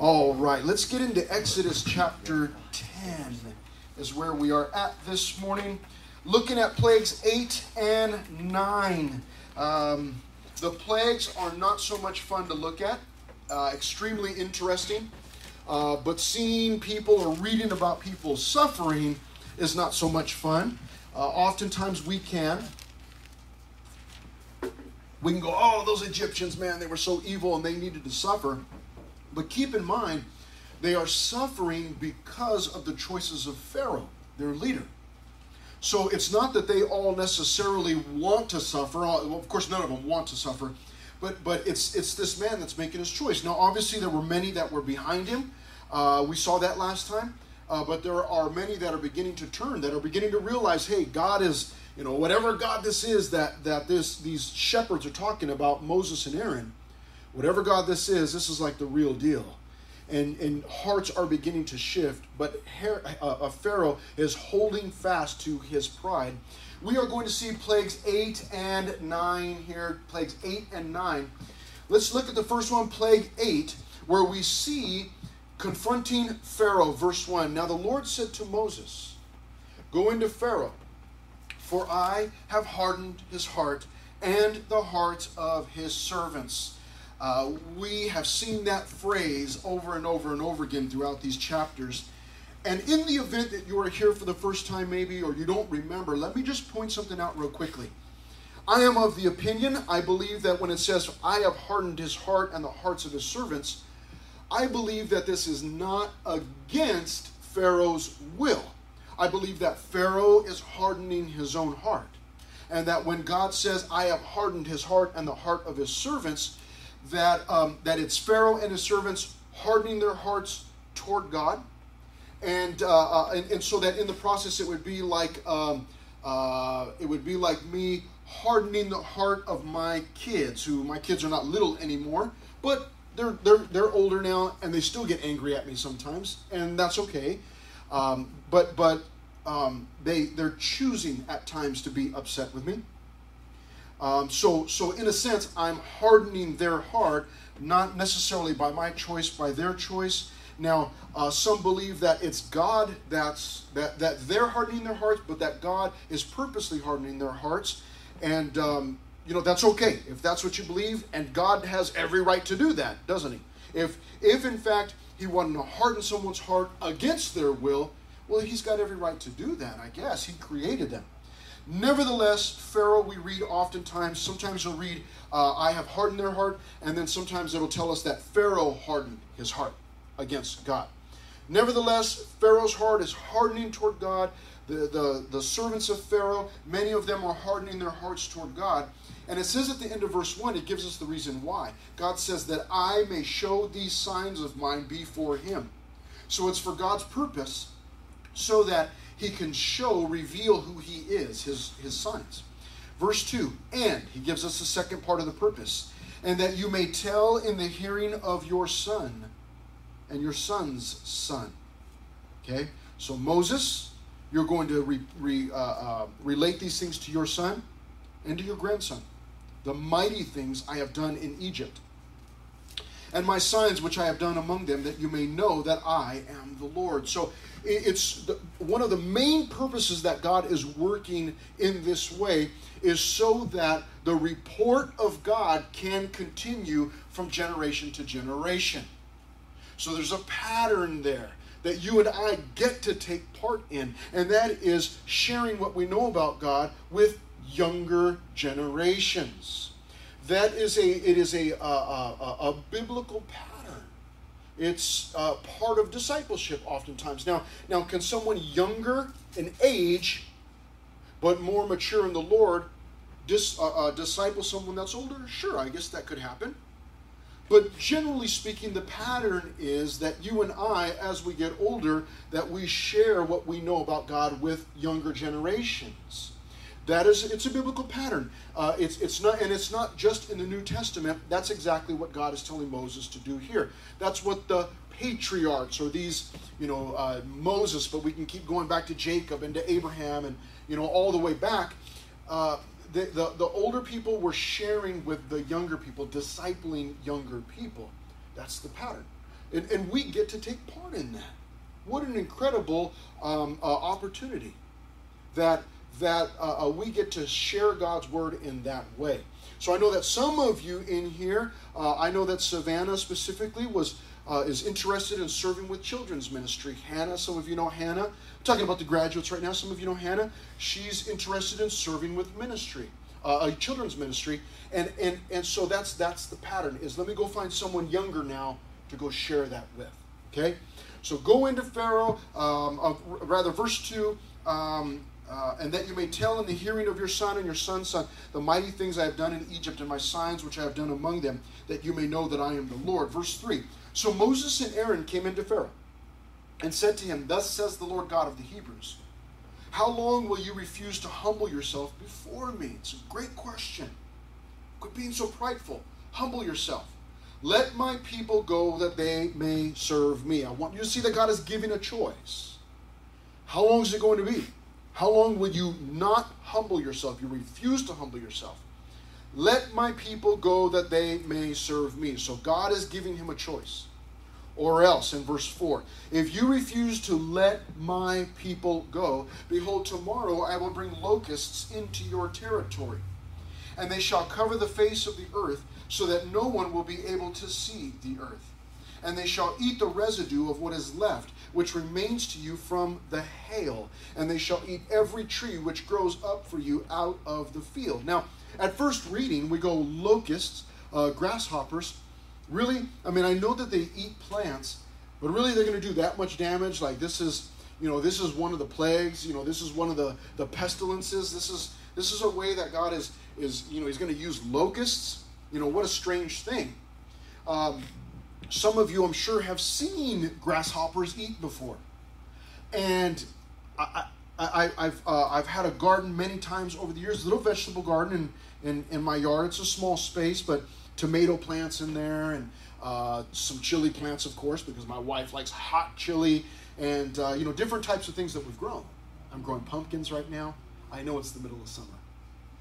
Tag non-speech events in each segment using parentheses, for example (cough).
All right, let's get into Exodus chapter 10, is where we are at this morning. Looking at plagues 8 and 9. Um, the plagues are not so much fun to look at, uh, extremely interesting, uh, but seeing people or reading about people suffering is not so much fun. Uh, oftentimes we can. We can go, oh, those Egyptians, man, they were so evil and they needed to suffer. But keep in mind, they are suffering because of the choices of Pharaoh, their leader. So it's not that they all necessarily want to suffer. Of course, none of them want to suffer, but but it's it's this man that's making his choice. Now, obviously, there were many that were behind him. Uh, we saw that last time. Uh, but there are many that are beginning to turn, that are beginning to realize, hey, God is, you know, whatever God this is that that this these shepherds are talking about, Moses and Aaron whatever God this is, this is like the real deal. And, and hearts are beginning to shift, but Her- uh, Pharaoh is holding fast to his pride. We are going to see plagues 8 and 9 here, plagues 8 and 9. Let's look at the first one, plague 8, where we see confronting Pharaoh, verse 1. Now the Lord said to Moses, Go into Pharaoh, for I have hardened his heart and the hearts of his servants uh, we have seen that phrase over and over and over again throughout these chapters. And in the event that you are here for the first time, maybe, or you don't remember, let me just point something out real quickly. I am of the opinion, I believe that when it says, I have hardened his heart and the hearts of his servants, I believe that this is not against Pharaoh's will. I believe that Pharaoh is hardening his own heart. And that when God says, I have hardened his heart and the heart of his servants, that, um, that it's Pharaoh and his servants hardening their hearts toward God. And, uh, uh, and, and, so that in the process it would be like um, uh, it would be like me hardening the heart of my kids who my kids are not little anymore but they're they're they're older now and they still get angry at me sometimes and that's okay um, but but um, they they're choosing at times to be upset with me um, so, so in a sense, I'm hardening their heart, not necessarily by my choice, by their choice. Now, uh, some believe that it's God that's that that they're hardening their hearts, but that God is purposely hardening their hearts, and um, you know that's okay if that's what you believe, and God has every right to do that, doesn't He? If if in fact He wanted to harden someone's heart against their will, well, He's got every right to do that. I guess He created them. Nevertheless, Pharaoh, we read oftentimes, sometimes you'll read, uh, I have hardened their heart, and then sometimes it'll tell us that Pharaoh hardened his heart against God. Nevertheless, Pharaoh's heart is hardening toward God. The, the, the servants of Pharaoh, many of them are hardening their hearts toward God. And it says at the end of verse 1, it gives us the reason why. God says that I may show these signs of mine before him. So it's for God's purpose so that he can show, reveal who he is, his, his signs. Verse 2, and he gives us the second part of the purpose, and that you may tell in the hearing of your son and your son's son. Okay? So, Moses, you're going to re, re, uh, uh, relate these things to your son and to your grandson. The mighty things I have done in Egypt, and my signs which I have done among them, that you may know that I am the Lord. So, it's the, one of the main purposes that God is working in this way is so that the report of God can continue from generation to generation. So there's a pattern there that you and I get to take part in, and that is sharing what we know about God with younger generations. That is a it is a a, a, a biblical pattern it's uh, part of discipleship oftentimes. Now, now, can someone younger in age, but more mature in the Lord, dis, uh, uh, disciple someone that's older? Sure, I guess that could happen. But generally speaking, the pattern is that you and I, as we get older, that we share what we know about God with younger generations. That is, it's a biblical pattern. Uh, it's, it's not, and it's not just in the New Testament. That's exactly what God is telling Moses to do here. That's what the patriarchs or these, you know, uh, Moses, but we can keep going back to Jacob and to Abraham and, you know, all the way back. Uh, the, the, the older people were sharing with the younger people, discipling younger people. That's the pattern. And, and we get to take part in that. What an incredible um, uh, opportunity that, that uh, uh, we get to share God's word in that way. So I know that some of you in here, uh, I know that Savannah specifically was uh, is interested in serving with children's ministry. Hannah, some of you know Hannah. I'm talking about the graduates right now. Some of you know Hannah. She's interested in serving with ministry, uh, a children's ministry, and and and so that's that's the pattern. Is let me go find someone younger now to go share that with. Okay, so go into Pharaoh. Um, uh, rather, verse two. Um, uh, and that you may tell in the hearing of your son and your son's son the mighty things I have done in Egypt and my signs which I have done among them, that you may know that I am the Lord. Verse 3 So Moses and Aaron came into Pharaoh and said to him, Thus says the Lord God of the Hebrews, How long will you refuse to humble yourself before me? It's a great question. Quit being so prideful. Humble yourself. Let my people go that they may serve me. I want you to see that God is giving a choice. How long is it going to be? How long will you not humble yourself? You refuse to humble yourself. Let my people go that they may serve me. So God is giving him a choice. Or else, in verse 4, if you refuse to let my people go, behold, tomorrow I will bring locusts into your territory, and they shall cover the face of the earth, so that no one will be able to see the earth. And they shall eat the residue of what is left which remains to you from the hail, and they shall eat every tree which grows up for you out of the field. Now, at first reading, we go locusts, uh, grasshoppers. Really, I mean, I know that they eat plants, but really they're going to do that much damage. Like this is, you know, this is one of the plagues. You know, this is one of the the pestilences. This is this is a way that God is is you know He's going to use locusts. You know, what a strange thing. Um, some of you, I'm sure, have seen grasshoppers eat before. And I, I, have uh, I've had a garden many times over the years, a little vegetable garden in, in, in my yard. It's a small space, but tomato plants in there and uh, some chili plants, of course, because my wife likes hot chili and, uh, you know, different types of things that we've grown. I'm growing pumpkins right now. I know it's the middle of summer,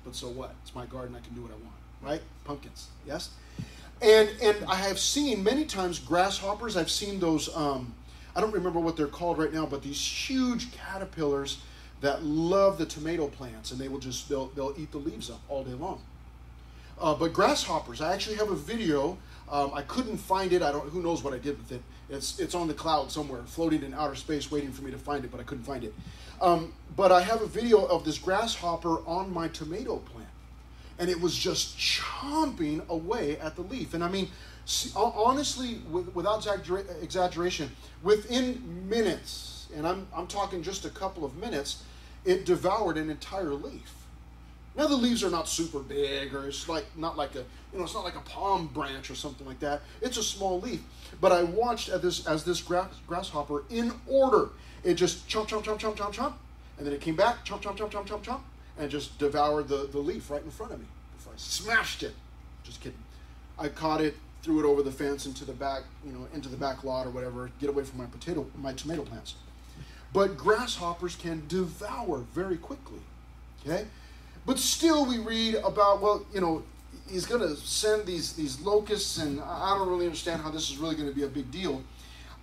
but so what? It's my garden. I can do what I want, right? Pumpkins, yes? And and I have seen many times grasshoppers. I've seen those. Um, I don't remember what they're called right now, but these huge caterpillars that love the tomato plants, and they will just they'll they'll eat the leaves up all day long. Uh, but grasshoppers, I actually have a video. Um, I couldn't find it. I don't. Who knows what I did with it? It's it's on the cloud somewhere, floating in outer space, waiting for me to find it, but I couldn't find it. Um, but I have a video of this grasshopper on my tomato plant and it was just chomping away at the leaf. And I mean, honestly, without exaggeration, within minutes, and I'm, I'm talking just a couple of minutes, it devoured an entire leaf. Now the leaves are not super big, or it's like not like a you know it's not like a palm branch or something like that. It's a small leaf. But I watched as this as this grass, grasshopper in order. It just chomp chomp chomp chomp chomp chomp, and then it came back chomp chomp chomp chomp chomp chomp, and just devoured the, the leaf right in front of me. Before I smashed it. Just kidding. I caught it, threw it over the fence into the back, you know, into the back lot or whatever, get away from my potato, my tomato plants. But grasshoppers can devour very quickly. Okay? But still we read about, well, you know, he's going to send these, these locusts, and I don't really understand how this is really going to be a big deal.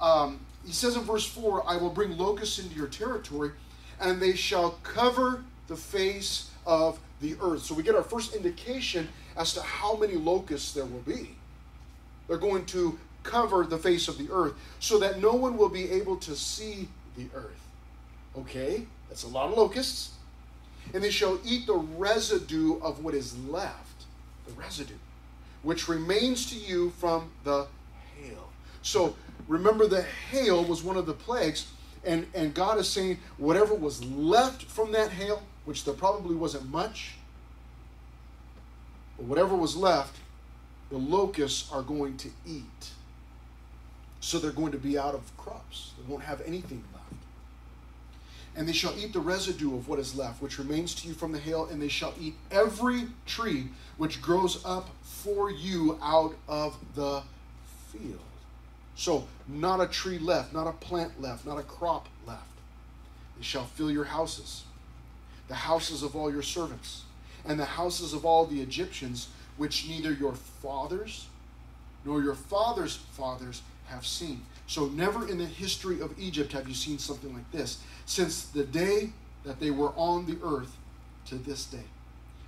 Um, he says in verse 4 I will bring locusts into your territory, and they shall cover the face of the earth. So we get our first indication as to how many locusts there will be. They're going to cover the face of the earth so that no one will be able to see the earth. Okay, that's a lot of locusts. And they shall eat the residue of what is left, the residue, which remains to you from the hail. So remember, the hail was one of the plagues, and, and God is saying, whatever was left from that hail, which there probably wasn't much, but whatever was left, the locusts are going to eat. So they're going to be out of crops. They won't have anything left. And they shall eat the residue of what is left, which remains to you from the hail, and they shall eat every tree which grows up for you out of the field. So, not a tree left, not a plant left, not a crop left. They shall fill your houses the houses of all your servants, and the houses of all the Egyptians, which neither your fathers nor your father's fathers have seen. So, never in the history of Egypt have you seen something like this. Since the day that they were on the earth to this day.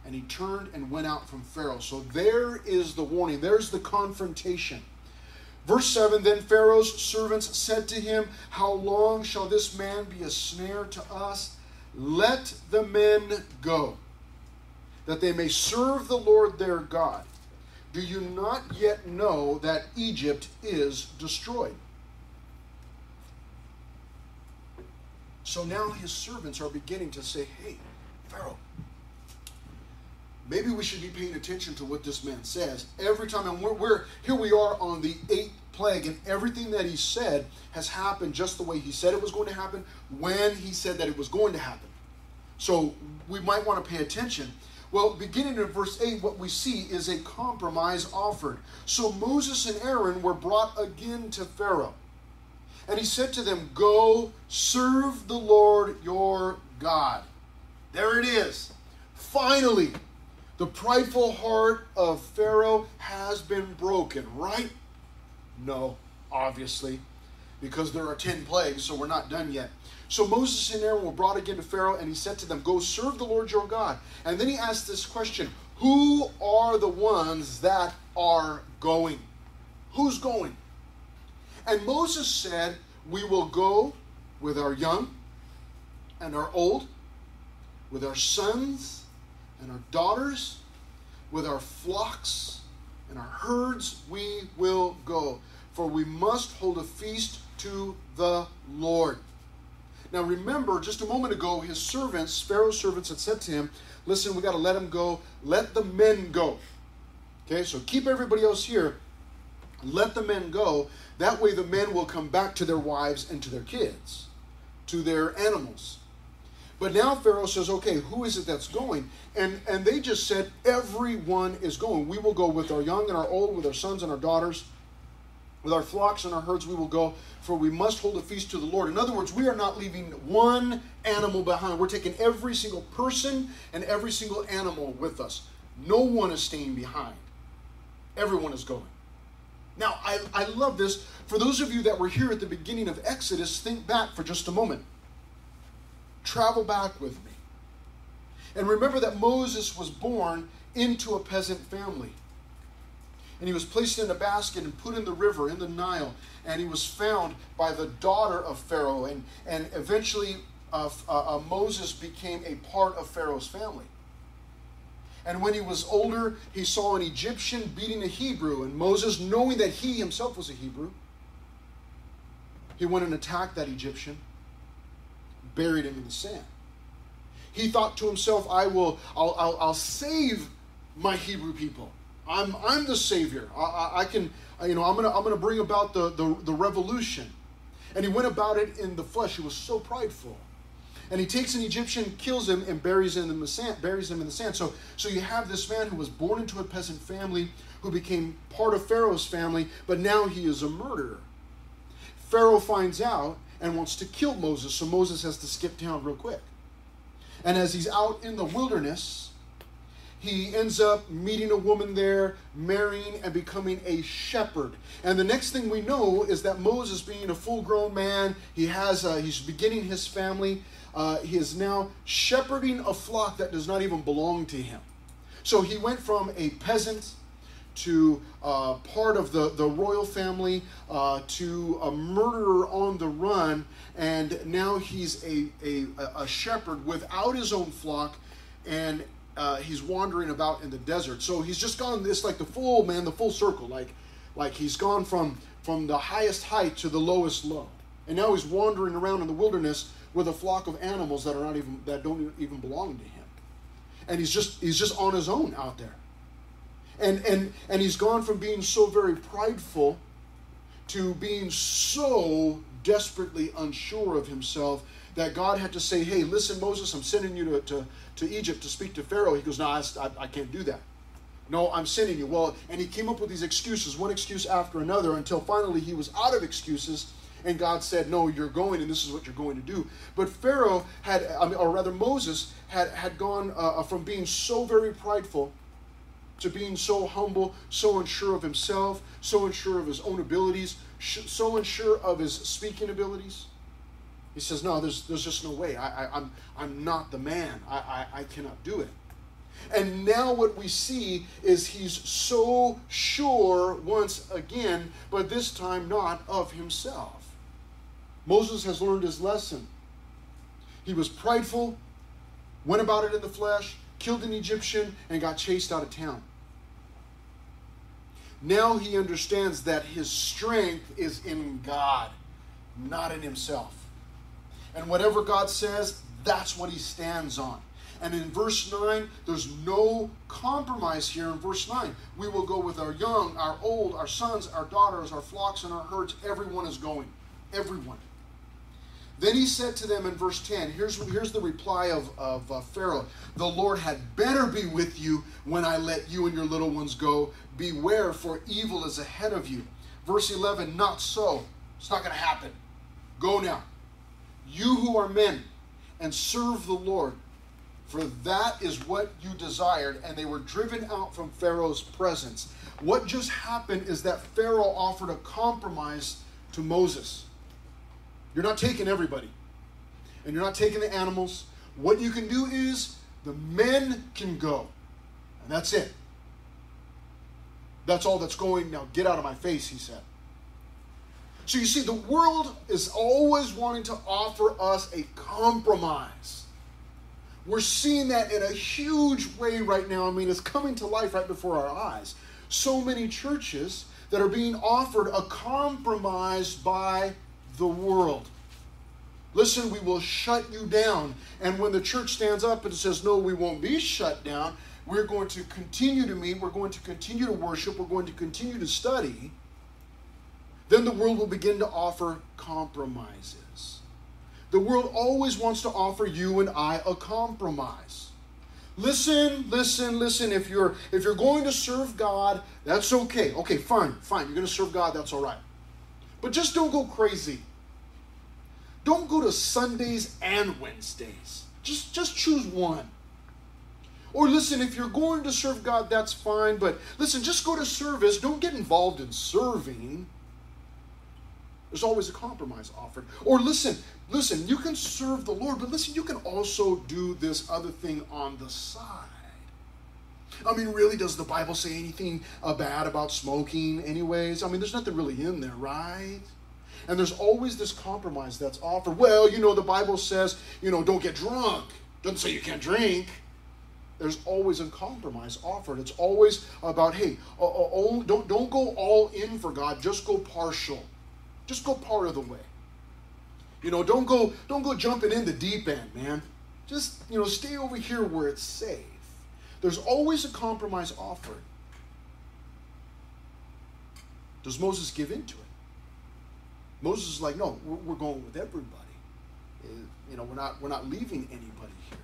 And he turned and went out from Pharaoh. So, there is the warning, there's the confrontation. Verse 7 Then Pharaoh's servants said to him, How long shall this man be a snare to us? Let the men go, that they may serve the Lord their God. Do you not yet know that Egypt is destroyed? So now his servants are beginning to say, Hey, Pharaoh, maybe we should be paying attention to what this man says every time. And we're, we're here we are on the eighth plague, and everything that he said has happened just the way he said it was going to happen when he said that it was going to happen. So we might want to pay attention. Well, beginning in verse 8, what we see is a compromise offered. So Moses and Aaron were brought again to Pharaoh. And he said to them, Go serve the Lord your God. There it is. Finally, the prideful heart of Pharaoh has been broken, right? No, obviously, because there are 10 plagues, so we're not done yet. So Moses and Aaron were brought again to Pharaoh, and he said to them, Go serve the Lord your God. And then he asked this question Who are the ones that are going? Who's going? And Moses said, We will go with our young and our old, with our sons and our daughters, with our flocks and our herds, we will go. For we must hold a feast to the Lord. Now remember, just a moment ago, his servants, Pharaoh's servants, had said to him, Listen, we got to let him go. Let the men go. Okay, so keep everybody else here let the men go. That way, the men will come back to their wives and to their kids, to their animals. But now Pharaoh says, okay, who is it that's going? And, and they just said, everyone is going. We will go with our young and our old, with our sons and our daughters, with our flocks and our herds, we will go, for we must hold a feast to the Lord. In other words, we are not leaving one animal behind. We're taking every single person and every single animal with us. No one is staying behind, everyone is going. Now, I, I love this. For those of you that were here at the beginning of Exodus, think back for just a moment. Travel back with me. And remember that Moses was born into a peasant family. And he was placed in a basket and put in the river, in the Nile. And he was found by the daughter of Pharaoh. And, and eventually, uh, uh, uh, Moses became a part of Pharaoh's family. And when he was older, he saw an Egyptian beating a Hebrew. And Moses, knowing that he himself was a Hebrew, he went and attacked that Egyptian, buried him in the sand. He thought to himself, I will, I'll, I'll, I'll save my Hebrew people. I'm, I'm the savior. I, I, I can, you know, I'm gonna, I'm gonna bring about the, the, the revolution. And he went about it in the flesh. He was so prideful and he takes an Egyptian, kills him, and buries him in the sand. Buries him in the sand. So, so you have this man who was born into a peasant family, who became part of Pharaoh's family, but now he is a murderer. Pharaoh finds out and wants to kill Moses, so Moses has to skip town real quick. And as he's out in the wilderness, he ends up meeting a woman there, marrying, and becoming a shepherd. And the next thing we know is that Moses, being a full-grown man, he has uh, he's beginning his family uh, he is now shepherding a flock that does not even belong to him. So he went from a peasant to uh, part of the, the royal family uh, to a murderer on the run, and now he's a, a, a shepherd without his own flock, and uh, he's wandering about in the desert. So he's just gone this like the full man, the full circle, like like he's gone from from the highest height to the lowest low, and now he's wandering around in the wilderness with a flock of animals that are not even that don't even belong to him. And he's just he's just on his own out there. And and and he's gone from being so very prideful to being so desperately unsure of himself that God had to say, "Hey, listen, Moses, I'm sending you to, to, to Egypt to speak to Pharaoh." He goes, "No, I, I can't do that." No, I'm sending you. Well, and he came up with these excuses, one excuse after another, until finally he was out of excuses and God said, "No, you're going, and this is what you're going to do." But Pharaoh had, or rather Moses had had gone uh, uh, from being so very prideful to being so humble, so unsure of himself, so unsure of his own abilities, so unsure of his speaking abilities. He says, No, there's, there's just no way. I, I, I'm, I'm not the man. I, I, I cannot do it. And now what we see is he's so sure once again, but this time not of himself. Moses has learned his lesson. He was prideful, went about it in the flesh, killed an Egyptian, and got chased out of town. Now he understands that his strength is in God, not in himself. And whatever God says, that's what he stands on. And in verse 9, there's no compromise here in verse 9. We will go with our young, our old, our sons, our daughters, our flocks, and our herds. Everyone is going. Everyone. Then he said to them in verse 10, here's, here's the reply of, of uh, Pharaoh The Lord had better be with you when I let you and your little ones go. Beware, for evil is ahead of you. Verse 11, not so. It's not going to happen. Go now. You who are men, and serve the Lord, for that is what you desired. And they were driven out from Pharaoh's presence. What just happened is that Pharaoh offered a compromise to Moses. You're not taking everybody, and you're not taking the animals. What you can do is the men can go, and that's it. That's all that's going. Now get out of my face, he said. So you see, the world is always wanting to offer us a compromise. We're seeing that in a huge way right now. I mean, it's coming to life right before our eyes. So many churches that are being offered a compromise by the world. Listen, we will shut you down. And when the church stands up and says, No, we won't be shut down, we're going to continue to meet, we're going to continue to worship, we're going to continue to study, then the world will begin to offer compromises. The world always wants to offer you and I a compromise. Listen, listen, listen. If you're if you're going to serve God, that's okay. Okay, fine, fine. You're going to serve God, that's all right. But just don't go crazy. Don't go to Sundays and Wednesdays. Just, just choose one. Or listen, if you're going to serve God, that's fine, but listen, just go to service. Don't get involved in serving. There's always a compromise offered. Or listen, listen, you can serve the Lord, but listen, you can also do this other thing on the side. I mean, really, does the Bible say anything bad about smoking, anyways? I mean, there's nothing really in there, right? And there's always this compromise that's offered. Well, you know, the Bible says, you know, don't get drunk. Doesn't say you can't drink. There's always a compromise offered. It's always about, hey, uh, uh, don't, don't go all in for God. Just go partial. Just go part of the way. You know, don't go don't go jumping in the deep end, man. Just, you know, stay over here where it's safe. There's always a compromise offered. Does Moses give in to it? Moses is like, no, we're, we're going with everybody. Uh, you know, we're not we're not leaving anybody here.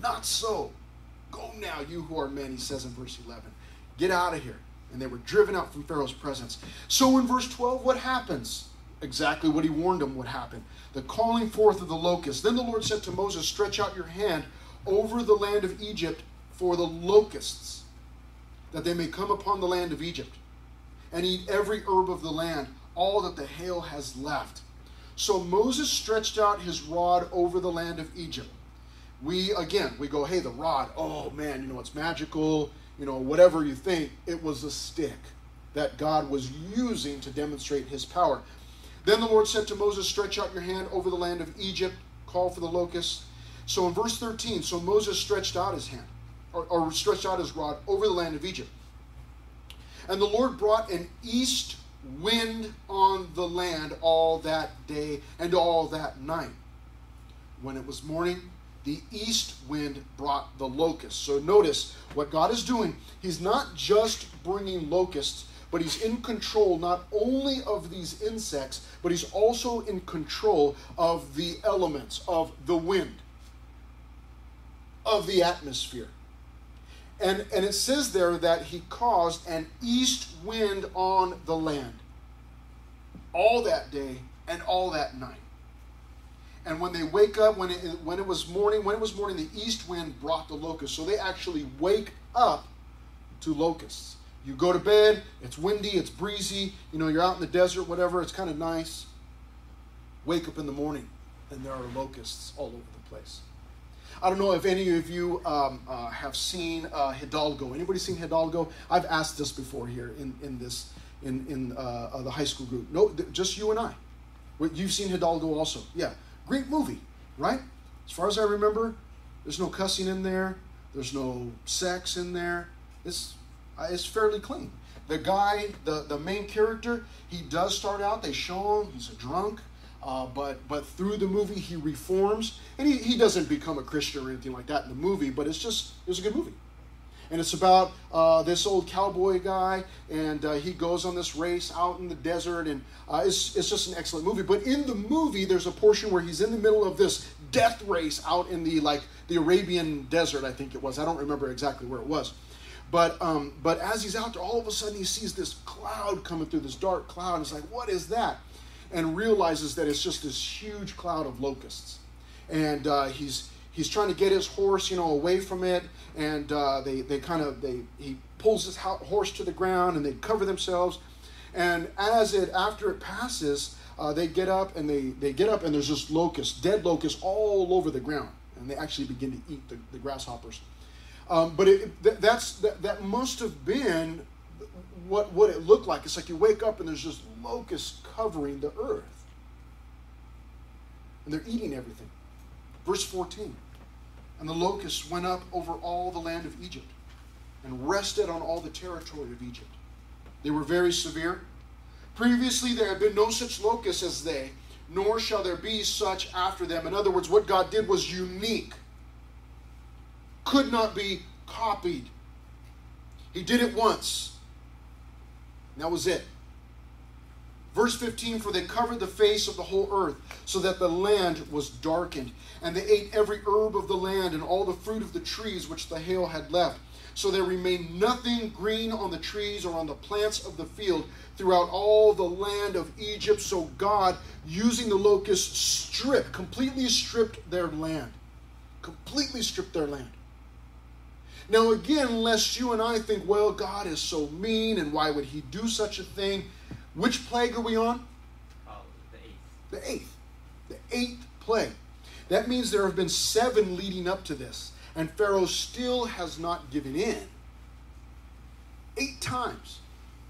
Not so. Go now, you who are men, he says in verse 11. Get out of here. And they were driven out from Pharaoh's presence. So in verse 12, what happens? Exactly what he warned them would happen. The calling forth of the locusts. Then the Lord said to Moses, Stretch out your hand over the land of Egypt for the locusts, that they may come upon the land of Egypt and eat every herb of the land all that the hail has left. So Moses stretched out his rod over the land of Egypt. We, again, we go, hey, the rod, oh man, you know, it's magical, you know, whatever you think. It was a stick that God was using to demonstrate his power. Then the Lord said to Moses, Stretch out your hand over the land of Egypt, call for the locusts. So in verse 13, so Moses stretched out his hand, or, or stretched out his rod over the land of Egypt. And the Lord brought an east wind on the land all that day and all that night. When it was morning, the east wind brought the locusts. So notice what God is doing. He's not just bringing locusts, but He's in control not only of these insects, but He's also in control of the elements, of the wind, of the atmosphere. And, and it says there that he caused an east wind on the land all that day and all that night. And when they wake up, when it, when it was morning, when it was morning, the east wind brought the locusts. So they actually wake up to locusts. You go to bed, it's windy, it's breezy, you know, you're out in the desert, whatever, it's kind of nice. Wake up in the morning, and there are locusts all over the place. I don't know if any of you um, uh, have seen uh, Hidalgo. Anybody seen Hidalgo? I've asked this before here in, in this in in uh, uh the high school group. No, th- just you and I. You've seen Hidalgo also. Yeah, great movie, right? As far as I remember, there's no cussing in there. There's no sex in there. It's uh, it's fairly clean. The guy, the the main character, he does start out. They show him he's a drunk. Uh, but but through the movie he reforms and he, he doesn't become a christian or anything like that in the movie but it's just it's a good movie and it's about uh, this old cowboy guy and uh, he goes on this race out in the desert and uh, it's, it's just an excellent movie. But in the movie there's a portion where he's in the middle of this death race out in the like the arabian desert i think it was. I don't remember exactly where it was. But um, but as he's out there all of a sudden he sees this cloud coming through this dark cloud. And it's like what is that? And realizes that it's just this huge cloud of locusts. And uh, he's he's trying to get his horse, you know, away from it, and uh, they they kind of they he pulls his horse to the ground, and they cover themselves. And as it after it passes, uh, they get up and they they get up and there's just locusts, dead locusts all over the ground, and they actually begin to eat the, the grasshoppers. Um, but it, th- that's that, that must have been what what it looked like. It's like you wake up and there's just locusts covering the earth. And they're eating everything. Verse 14. And the locusts went up over all the land of Egypt and rested on all the territory of Egypt. They were very severe. Previously, there had been no such locusts as they, nor shall there be such after them. In other words, what God did was unique, could not be copied. He did it once, that was it. Verse 15 For they covered the face of the whole earth, so that the land was darkened. And they ate every herb of the land and all the fruit of the trees which the hail had left. So there remained nothing green on the trees or on the plants of the field throughout all the land of Egypt. So God, using the locusts, stripped, completely stripped their land. Completely stripped their land. Now, again, lest you and I think, well, God is so mean and why would he do such a thing? Which plague are we on? Oh, the eighth. The eighth. The eighth plague. That means there have been seven leading up to this, and Pharaoh still has not given in. Eight times.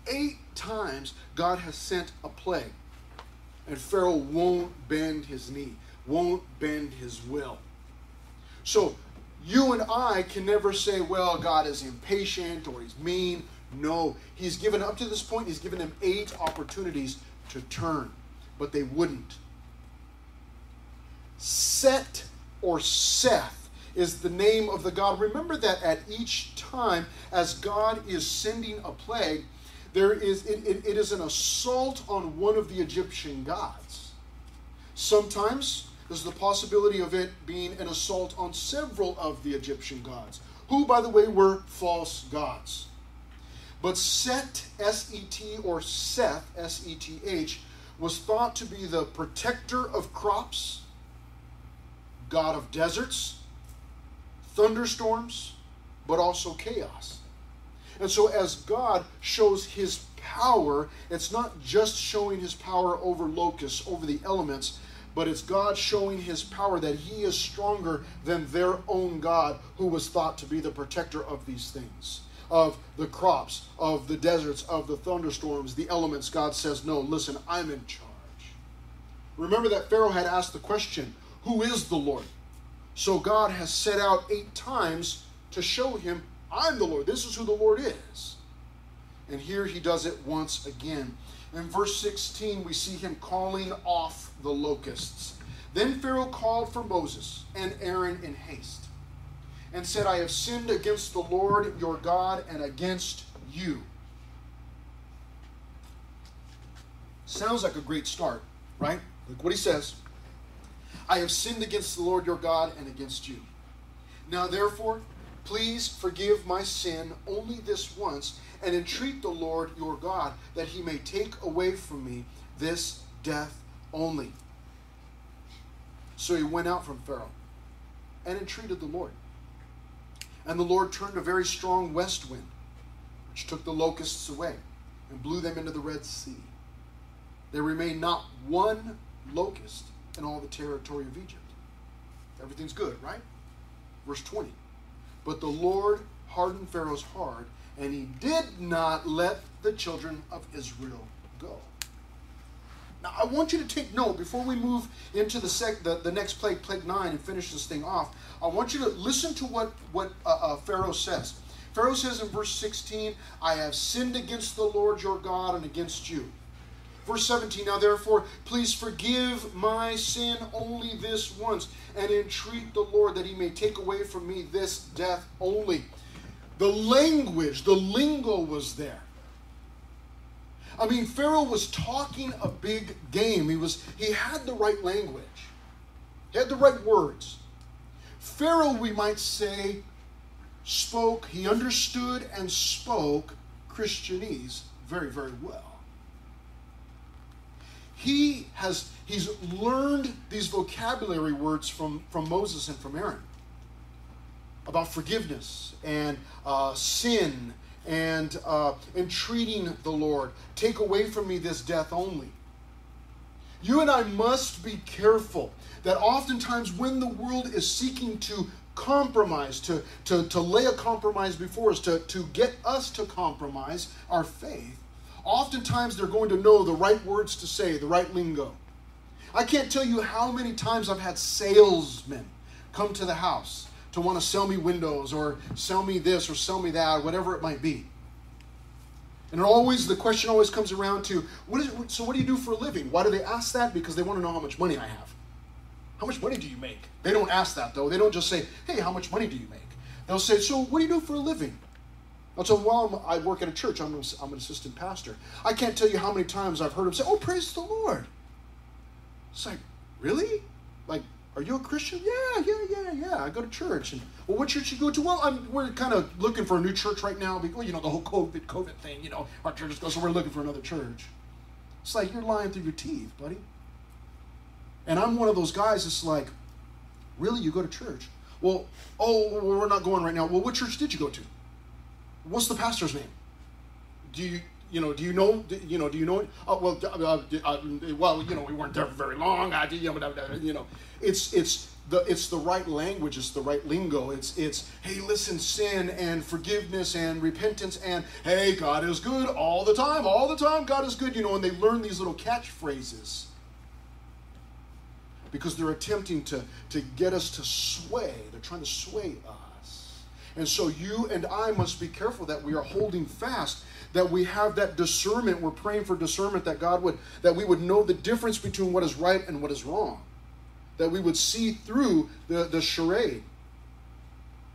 Eight times God has sent a plague. And Pharaoh won't bend his knee, won't bend his will. So you and I can never say, well, God is impatient or he's mean no, he's given up to this point, he's given them eight opportunities to turn, but they wouldn't. Set or Seth is the name of the God. Remember that at each time, as God is sending a plague, there is it, it, it is an assault on one of the Egyptian gods. Sometimes there's the possibility of it being an assault on several of the Egyptian gods, who, by the way, were false gods. But Set, S E T, or Seth, S E T H, was thought to be the protector of crops, god of deserts, thunderstorms, but also chaos. And so, as God shows his power, it's not just showing his power over locusts, over the elements, but it's God showing his power that he is stronger than their own God, who was thought to be the protector of these things of the crops, of the deserts, of the thunderstorms, the elements, God says, No, listen, I'm in charge. Remember that Pharaoh had asked the question, Who is the Lord? So God has set out eight times to show him, I'm the Lord. This is who the Lord is. And here he does it once again. In verse 16, we see him calling off the locusts. Then Pharaoh called for Moses and Aaron in haste and said, I have sinned against the Lord your God and against you. Sounds like a great start, right? Look what he says. I have sinned against the Lord your God and against you. Now, therefore, please forgive my sin only this once, and entreat the Lord your God that he may take away from me this death only. So he went out from Pharaoh and entreated the Lord. And the Lord turned a very strong west wind which took the locusts away and blew them into the Red Sea. There remained not one locust in all the territory of Egypt. Everything's good, right? Verse 20. But the Lord hardened Pharaoh's heart, and he did not let the children of Israel go. Now, I want you to take note before we move into the, sec, the, the next plague, plague 9, and finish this thing off. I want you to listen to what, what uh, uh, Pharaoh says. Pharaoh says in verse 16, I have sinned against the Lord your God and against you. Verse 17, now therefore, please forgive my sin only this once, and entreat the Lord that he may take away from me this death only. The language, the lingo was there. I mean, Pharaoh was talking a big game. He was he had the right language. He had the right words. Pharaoh, we might say, spoke, he understood and spoke Christianese very, very well he has he's learned these vocabulary words from, from Moses and from Aaron about forgiveness and uh, sin and uh, entreating the Lord. Take away from me this death only. You and I must be careful that oftentimes when the world is seeking to compromise, to, to, to lay a compromise before us, to, to get us to compromise our faith, oftentimes they're going to know the right words to say, the right lingo. I can't tell you how many times I've had salesmen come to the house to want to sell me windows or sell me this or sell me that, whatever it might be. And it always the question always comes around to what is so what do you do for a living? Why do they ask that? Because they want to know how much money I have. How much money do you make? They don't ask that though. They don't just say, "Hey, how much money do you make?" They'll say, "So what do you do for a living?" I'll tell them, "Well, I work at a church, I'm, I'm an assistant pastor. I can't tell you how many times I've heard him say, Oh, praise the Lord. It's like, really? Like, are you a Christian? Yeah, yeah, yeah, yeah. I go to church. And well, what church you go to? Well, I'm, we're kind of looking for a new church right now because you know the whole COVID COVID thing. You know, our church goes, so we're looking for another church. It's like you're lying through your teeth, buddy. And I'm one of those guys. It's like, really, you go to church? Well, oh, we're not going right now. Well, what church did you go to? What's the pastor's name? Do you you know, do you know, do, you know, do you know? Uh, well, uh, uh, well, you know, we weren't there for very long. I, you know, it's it's the it's the right language. It's the right lingo. It's it's hey, listen, sin and forgiveness and repentance and hey, God is good all the time, all the time. God is good. You know, and they learn these little catchphrases because they're attempting to to get us to sway. They're trying to sway us. And so you and I must be careful that we are holding fast, that we have that discernment. We're praying for discernment that God would, that we would know the difference between what is right and what is wrong. That we would see through the, the charade.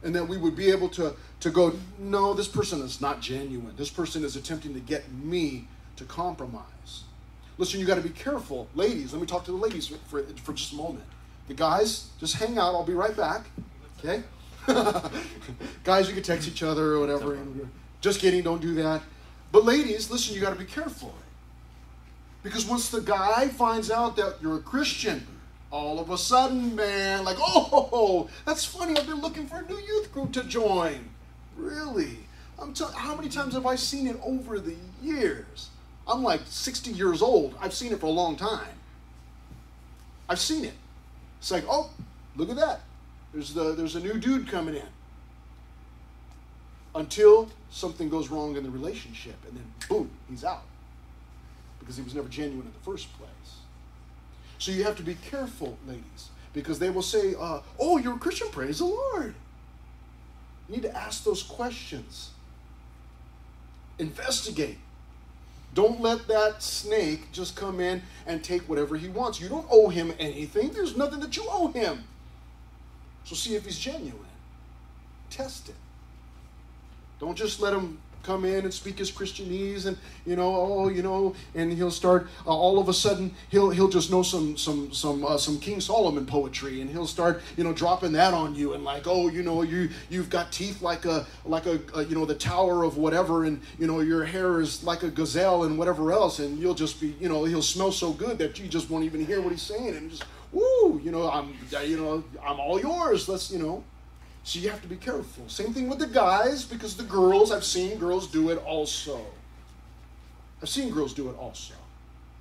And that we would be able to, to go, no, this person is not genuine. This person is attempting to get me to compromise. Listen, you got to be careful. Ladies, let me talk to the ladies for, for just a moment. The guys, just hang out. I'll be right back. Okay? (laughs) Guys, you can text each other or whatever. Just kidding, don't do that. But ladies, listen, you got to be careful. Because once the guy finds out that you're a Christian, all of a sudden, man, like, oh, that's funny. I've been looking for a new youth group to join. Really? I'm telling. How many times have I seen it over the years? I'm like 60 years old. I've seen it for a long time. I've seen it. It's like, oh, look at that. There's, the, there's a new dude coming in. Until something goes wrong in the relationship, and then boom, he's out. Because he was never genuine in the first place. So you have to be careful, ladies, because they will say, uh, Oh, you're a Christian, praise the Lord. You need to ask those questions. Investigate. Don't let that snake just come in and take whatever he wants. You don't owe him anything. There's nothing that you owe him. So see if he's genuine. Test it. Don't just let him come in and speak his Christianese and you know oh you know and he'll start uh, all of a sudden he'll he'll just know some some some uh, some King Solomon poetry and he'll start you know dropping that on you and like oh you know you you've got teeth like a like a, a you know the tower of whatever and you know your hair is like a gazelle and whatever else and you'll just be you know he'll smell so good that you just won't even hear what he's saying and just woo, you know, I'm, you know, I'm all yours. Let's, you know. So you have to be careful. Same thing with the guys, because the girls, I've seen girls do it also. I've seen girls do it also.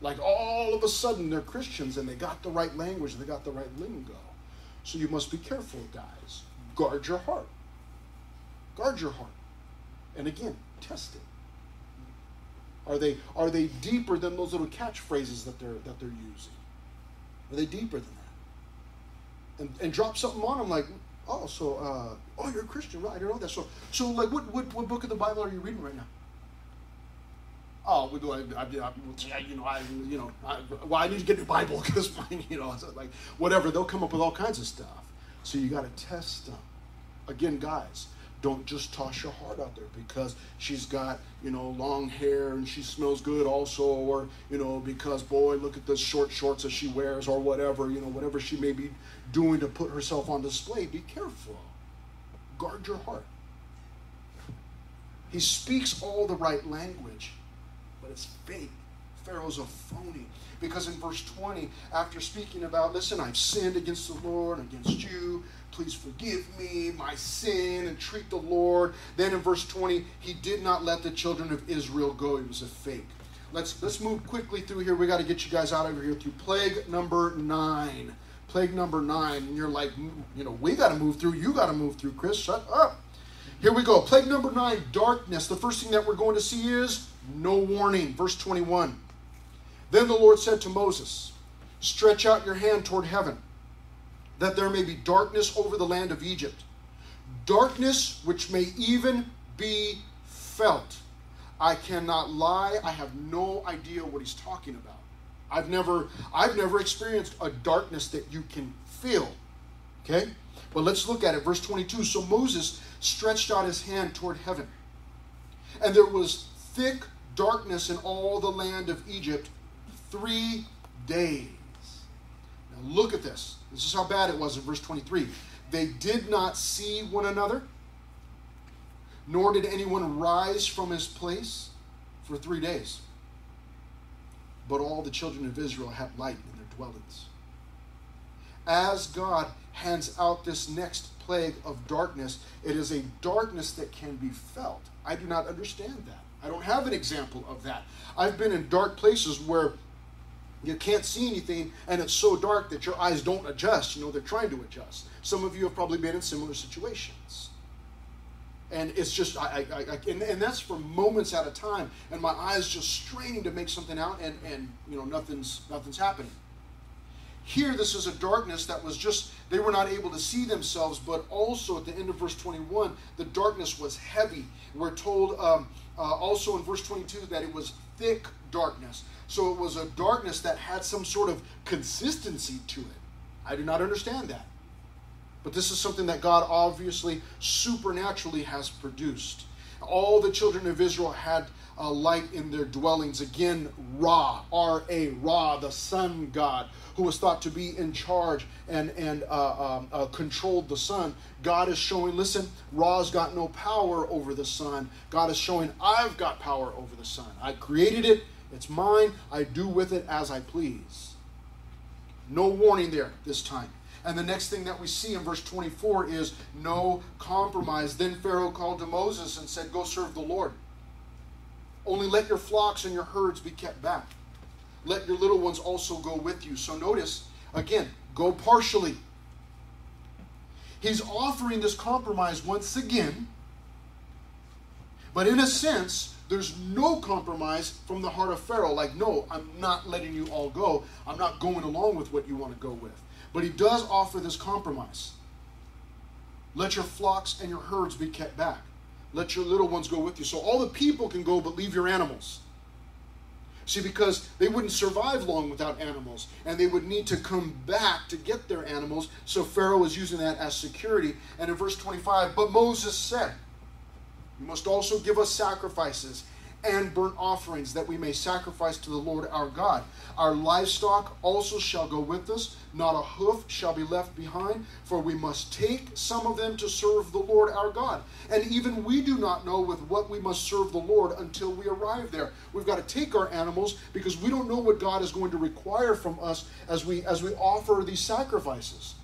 Like all of a sudden they're Christians and they got the right language and they got the right lingo. So you must be careful, guys. Guard your heart. Guard your heart. And again, test it. Are they are they deeper than those little catchphrases that they're that they're using? Are they deeper than that? And, and drop something on them like, oh, so uh, oh, you're a Christian, right? I don't know that. So so like, what what what book of the Bible are you reading right now? Oh, we do. I, I, I, you know, I, you know, I, well, I need to get the Bible (laughs) because you know, like whatever. They'll come up with all kinds of stuff. So you got to test them. Again, guys, don't just toss your heart out there because she's got you know long hair and she smells good also, or you know because boy, look at the short shorts that she wears or whatever. You know, whatever she may be doing to put herself on display. Be careful. Guard your heart. He speaks all the right language but it's fake. Pharaoh's a phony. Because in verse 20, after speaking about, listen, I've sinned against the Lord, against you, please forgive me my sin and treat the Lord. Then in verse 20, he did not let the children of Israel go. It was a fake. Let's let's move quickly through here. We got to get you guys out of here through plague number nine. Plague number nine. And you're like, mm, you know, we got to move through. You got to move through, Chris. Shut up. Here we go. Plague number nine, darkness. The first thing that we're going to see is no warning. Verse 21. Then the Lord said to Moses, Stretch out your hand toward heaven, that there may be darkness over the land of Egypt, darkness which may even be felt. I cannot lie. I have no idea what he's talking about. I've never I've never experienced a darkness that you can feel. Okay? But let's look at it. Verse 22. So Moses stretched out his hand toward heaven. And there was thick darkness in all the land of Egypt three days. Now look at this. This is how bad it was in verse 23. They did not see one another, nor did anyone rise from his place for three days. But all the children of Israel had light in their dwellings. As God hands out this next plague of darkness, it is a darkness that can be felt. I do not understand that. I don't have an example of that. I've been in dark places where you can't see anything and it's so dark that your eyes don't adjust. You know, they're trying to adjust. Some of you have probably been in similar situations. And it's just, I, I, I and, and that's for moments at a time. And my eyes just straining to make something out and, and you know, nothing's, nothing's happening. Here, this is a darkness that was just, they were not able to see themselves, but also at the end of verse 21, the darkness was heavy. We're told um, uh, also in verse 22 that it was thick darkness. So it was a darkness that had some sort of consistency to it. I do not understand that. But this is something that God obviously supernaturally has produced. All the children of Israel had a light in their dwellings. Again, Ra, R A, Ra, the sun god, who was thought to be in charge and, and uh, um, uh, controlled the sun. God is showing, listen, Ra's got no power over the sun. God is showing, I've got power over the sun. I created it, it's mine, I do with it as I please. No warning there this time. And the next thing that we see in verse 24 is no compromise. Then Pharaoh called to Moses and said, Go serve the Lord. Only let your flocks and your herds be kept back. Let your little ones also go with you. So notice, again, go partially. He's offering this compromise once again, but in a sense, there's no compromise from the heart of Pharaoh. Like, no, I'm not letting you all go. I'm not going along with what you want to go with. But he does offer this compromise. Let your flocks and your herds be kept back. Let your little ones go with you. So all the people can go, but leave your animals. See, because they wouldn't survive long without animals, and they would need to come back to get their animals. So Pharaoh was using that as security. And in verse 25, but Moses said, You must also give us sacrifices and burnt offerings that we may sacrifice to the Lord our God. Our livestock also shall go with us, not a hoof shall be left behind, for we must take some of them to serve the Lord our God. And even we do not know with what we must serve the Lord until we arrive there. We've got to take our animals because we don't know what God is going to require from us as we as we offer these sacrifices.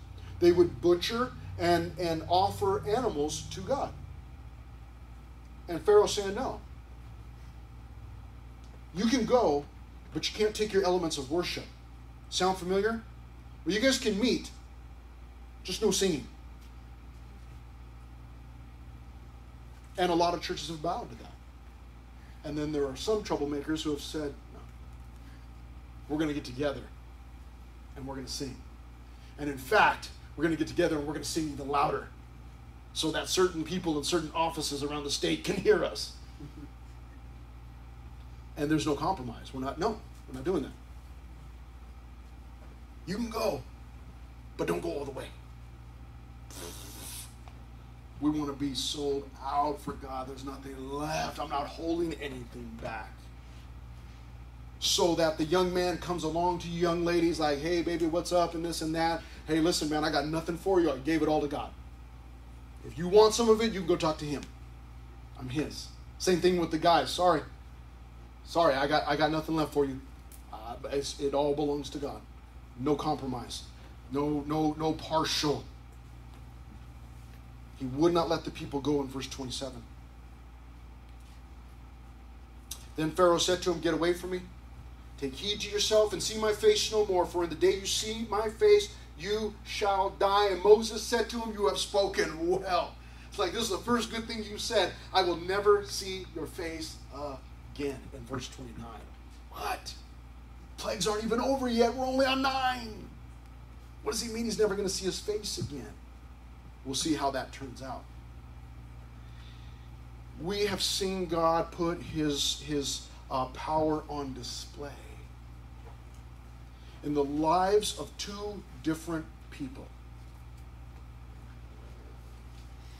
They would butcher and, and offer animals to God. And Pharaoh said, No. You can go, but you can't take your elements of worship. Sound familiar? Well, you guys can meet, just no singing. And a lot of churches have bowed to that. And then there are some troublemakers who have said, no, we're going to get together and we're going to sing. And in fact, we're going to get together and we're going to sing even louder so that certain people in certain offices around the state can hear us. Mm-hmm. And there's no compromise. We're not, no, we're not doing that. You can go, but don't go all the way. We want to be sold out for God. There's nothing left. I'm not holding anything back. So that the young man comes along to you young ladies, like, hey, baby, what's up, and this and that. Hey, listen, man, I got nothing for you. I gave it all to God. If you want some of it, you can go talk to Him. I'm His. Same thing with the guys. Sorry. Sorry, I got, I got nothing left for you. Uh, it all belongs to God. No compromise. No, no, no partial he would not let the people go in verse 27. Then Pharaoh said to him, Get away from me. Take heed to yourself and see my face no more, for in the day you see my face, you shall die. And Moses said to him, You have spoken well. It's like this is the first good thing you said. I will never see your face again. In verse 29. What? Plagues aren't even over yet. We're only on nine. What does he mean he's never going to see his face again? We'll see how that turns out. We have seen God put his, his uh, power on display in the lives of two different people.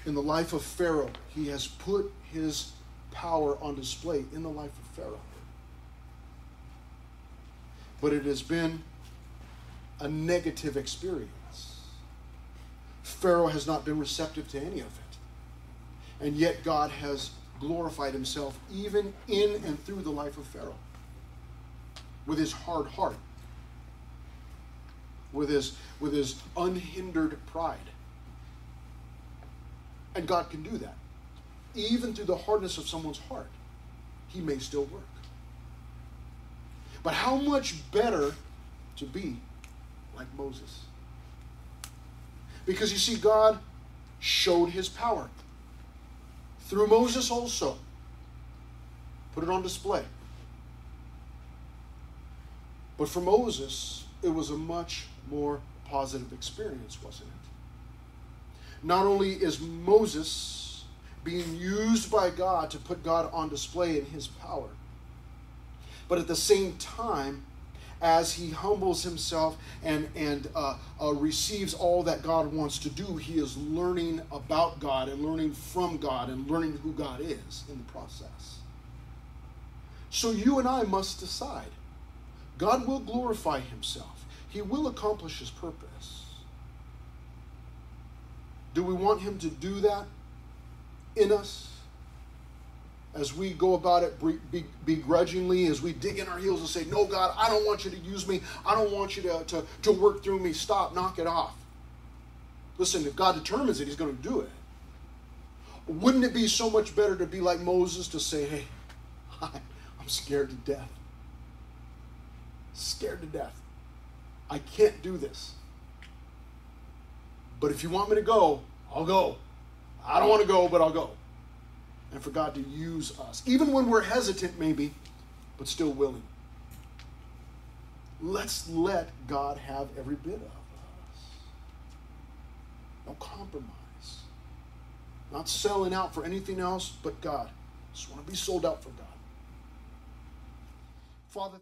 In the life of Pharaoh, he has put his power on display in the life of Pharaoh. But it has been a negative experience. Pharaoh has not been receptive to any of it. And yet God has glorified himself even in and through the life of Pharaoh with his hard heart, with his, with his unhindered pride. And God can do that. Even through the hardness of someone's heart, he may still work. But how much better to be like Moses? Because you see, God showed his power through Moses also. Put it on display. But for Moses, it was a much more positive experience, wasn't it? Not only is Moses being used by God to put God on display in his power, but at the same time, as he humbles himself and, and uh, uh, receives all that God wants to do, he is learning about God and learning from God and learning who God is in the process. So you and I must decide. God will glorify himself, he will accomplish his purpose. Do we want him to do that in us? as we go about it begrudgingly, as we dig in our heels and say, No, God, I don't want you to use me. I don't want you to, to, to work through me. Stop, knock it off. Listen, if God determines it, He's going to do it. Wouldn't it be so much better to be like Moses to say, Hey, (laughs) I'm scared to death. Scared to death. I can't do this. But if you want me to go, I'll go. I don't want to go, but I'll go and for God to use us, even when we're hesitant, maybe, but still willing. Let's let God have every bit of us. No compromise. Not selling out for anything else but God. Just want to be sold out for God. Father,